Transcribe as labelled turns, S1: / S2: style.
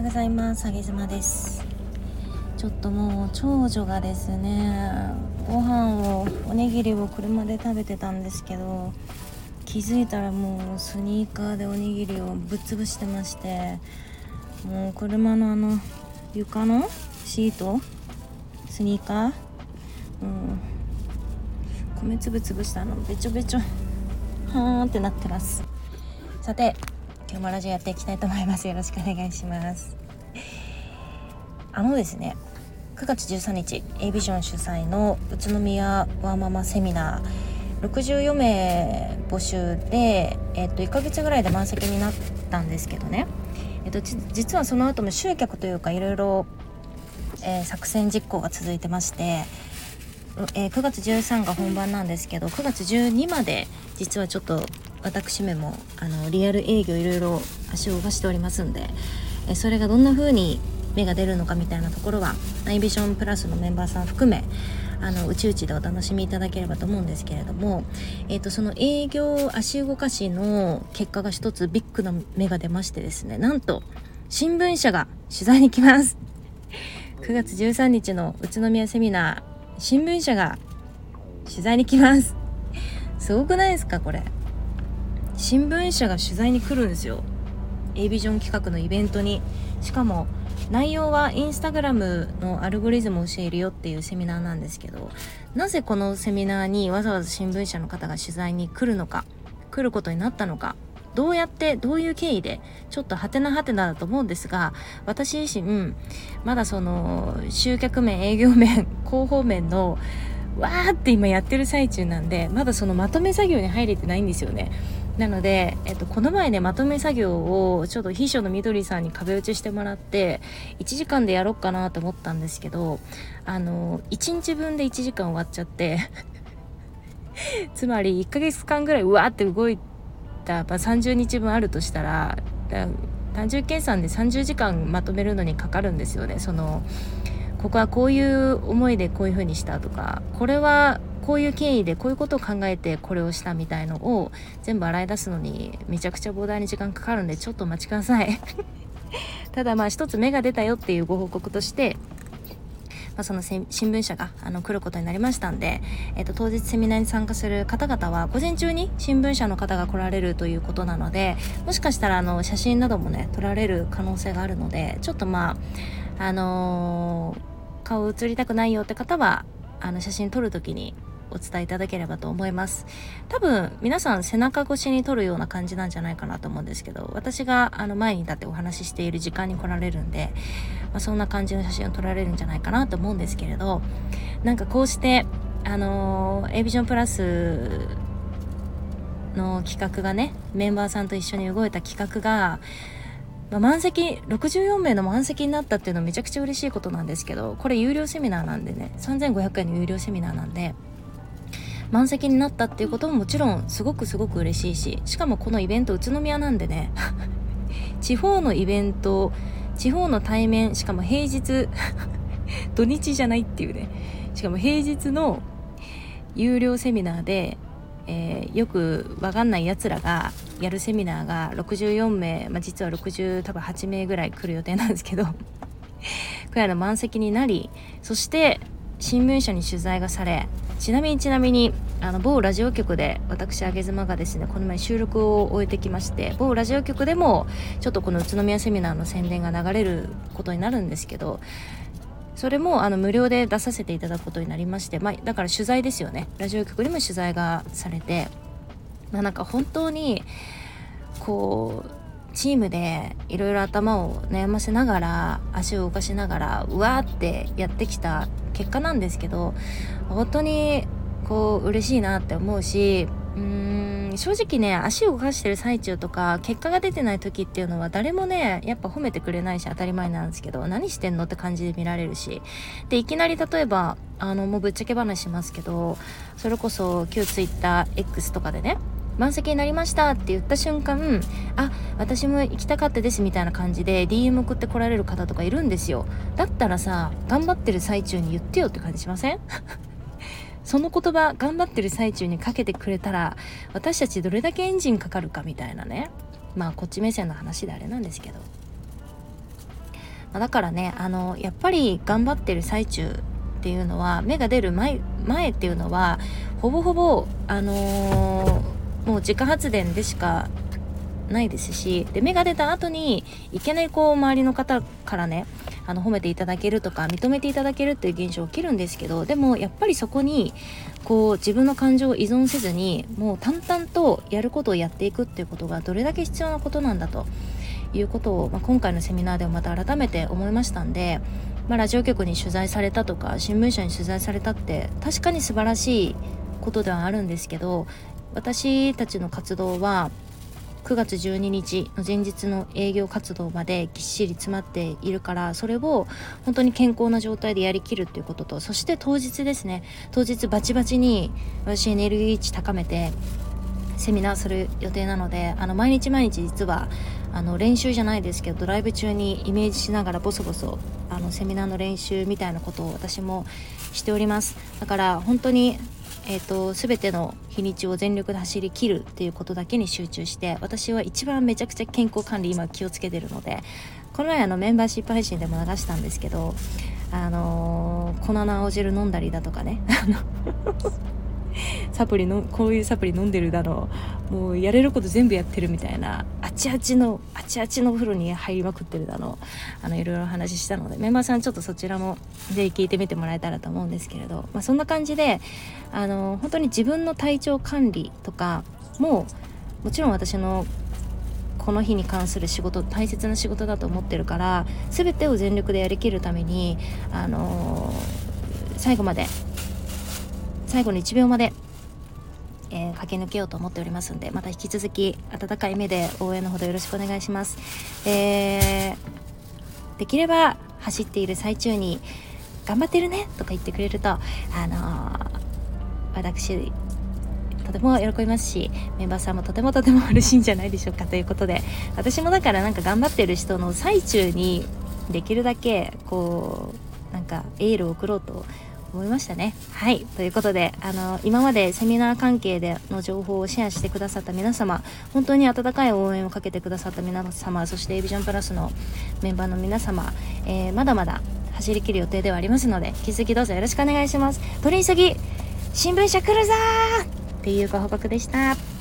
S1: ようございますあげずまです。ちょっともう長女がですねご飯をおにぎりを車で食べてたんですけど気づいたらもうスニーカーでおにぎりをぶっ潰してましてもう車のあの床のシートスニーカーうん米粒潰したのべちょべちょはーんってなってます。さて今日もラジオやっていきたいと思います。よろしくお願いします。あのですね9月13日 A ビジョン主催の宇都宮ワーママセミナー64名募集で、えっと、1ヶ月ぐらいで満席になったんですけどね、えっと、実はその後も集客というかいろいろ、作戦実行が続いてまして、えー、9月13が本番なんですけど9月12まで実はちょっと私めもあのリアル営業いろいろ足を動かしておりますんで、えー、それがどんな風に芽が出るのかみたいなところはナイビジョンプラスのメンバーさん含めあのうちうちでお楽しみいただければと思うんですけれども、えーと、その営業足動かしの結果が一つビッグな芽が出ましてですねなんと新聞社が取材に来ます。9月13日の宇都宮セミナー新聞社が取材に来ます。すごくないですかこれ。新聞社が取材に来るんですよ。A ビジョン企画のイベントに。しかも内容はインスタグラムのアルゴリズムを教えるよっていうセミナーなんですけどなぜこのセミナーにわざわざ新聞社の方が取材に来るのか来ることになったのかどうやってどういう経緯でちょっとハテナハテナだと思うんですが私自身まだその集客面営業面 広報面のわーって今やってる最中なんでまだそのまとめ作業に入れてないんですよね。なので、えっと、この前ねまとめ作業をちょっと秘書のみどりさんに壁打ちしてもらって1時間でやろうかなと思ったんですけどあの1日分で1時間終わっちゃって つまり1ヶ月間ぐらいうわーって動いた、まあ、30日分あるとしたら単純計算で30時間まとめるのにかかるんですよね。そのここはこういう思いでこういう風にしたとかこれはこういう経緯でこういうことを考えてこれをしたみたいのを全部洗い出すのにめちゃくちゃ膨大に時間かかるんでちょっとお待ちください。ただまあ一つ芽が出たよっていうご報告としてまあ、その新聞社があの来ることになりましたんで、えー、と当日セミナーに参加する方々は午前中に新聞社の方が来られるということなのでもしかしたらあの写真などもね撮られる可能性があるのでちょっとまああのー、顔写りたくないよって方はあの写真撮る時にお伝えいただければと思います。多分皆さん背中越しに撮るような感じなんじゃないかなと思うんですけど私があの前に立ってお話ししている時間に来られるんで、まあ、そんな感じの写真を撮られるんじゃないかなと思うんですけれどなんかこうしてあのー、A ビジョンプラスの企画がねメンバーさんと一緒に動いた企画がまあ、満席64名の満席になったっていうのはめちゃくちゃ嬉しいことなんですけどこれ有料セミナーなんでね3500円の有料セミナーなんで満席になったっていうことももちろんすごくすごく嬉しいししかもこのイベント宇都宮なんでね 地方のイベント地方の対面しかも平日 土日じゃないっていうねしかも平日の有料セミナーで、えー、よくわかんないやつらがやるセミナーが64名、まあ、実は60多分8名ぐらい来る予定なんですけどくらいの満席になりそして新聞社に取材がされちなみにちなみにあの某ラジオ局で私あげ妻がですねこの前収録を終えてきまして某ラジオ局でもちょっとこの宇都宮セミナーの宣伝が流れることになるんですけどそれもあの無料で出させていただくことになりまして、まあ、だから取材ですよね。ラジオ局にも取材がされて、まあ、なんか本当にこうチームでいろいろ頭を悩ませながら足を動かしながらうわーってやってきた結果なんですけど本当にこう嬉しいなって思うしうん正直ね足を動かしてる最中とか結果が出てない時っていうのは誰もねやっぱ褒めてくれないし当たり前なんですけど何してんのって感じで見られるしでいきなり例えばあのもうぶっちゃけ話しますけどそれこそ旧 TwitterX とかでね満席になりましたって言った瞬間あ私も行きたかったですみたいな感じで DM 送ってこられる方とかいるんですよ。だったらさ頑張ってる最中に言ってよって感じしません？その言葉頑張ってる最中にかけてくれたら私たちどれだけエンジンかかるかみたいなね。まあこっち目線の話であれなんですけど。まあ、だからねあのやっぱり頑張ってる最中っていうのは芽が出る前前っていうのはほぼほぼあのー、もう自家発電でしかないですしで芽が出た後にいけないこう周りの方からねあの褒めていただけるとか認めていただけるっていう現象起きるんですけどでもやっぱりそこにこう自分の感情を依存せずにもう淡々とやることをやっていくっていうことがどれだけ必要なことなんだということを、まあ、今回のセミナーでもまた改めて思いましたんで、まあ、ラジオ局に取材されたとか新聞社に取材されたって確かに素晴らしいことではあるんですけど私たちの活動は9月12日の前日の営業活動までぎっしり詰まっているからそれを本当に健康な状態でやりきるっていうこととそして当日ですね当日バチバチに私エネルギー値高めてセミナーする予定なのであの毎日毎日実はあの練習じゃないですけどドライブ中にイメージしながらボソボソあのセミナーの練習みたいなことを私もしております。だから本当にえーと、全ての日にちを全力で走りきるっていうことだけに集中して私は一番めちゃくちゃ健康管理今気をつけてるのでこの前あのメンバーシップ配信でも流したんですけどあのー、粉の青汁飲んだりだとかねサプリのこういうサプリ飲んでるだろうもうやれること全部やってるみたいなあちあちのあちあちのお風呂に入りまくってるだろうあのいろいろ話ししたのでメンバーさんちょっとそちらもぜひ聞いてみてもらえたらと思うんですけれど、まあ、そんな感じであの本当に自分の体調管理とかももちろん私のこの日に関する仕事大切な仕事だと思ってるから全てを全力でやりきるためにあの最後まで最後の1秒まで、えー、駆け抜けようと思っておりますんでまた引き続き温かい目で応援のほどよろしくお願いします、えー、できれば走っている最中に頑張ってるねとか言ってくれるとあのー、私とても喜びますしメンバーさんもとてもとても嬉しいんじゃないでしょうか。ということで私もだからなんか頑張ってる人の最中にできるだけこうなんかエールを送ろうと思いましたね。はいということであの今までセミナー関係での情報をシェアしてくださった皆様本当に温かい応援をかけてくださった皆様そして a ビジョンプラスのメンバーの皆様、えー、まだまだ走りきる予定ではありますので引き続きどうぞよろしくお願いします。取り急ぎ新聞社来るぞっていうご報告でした。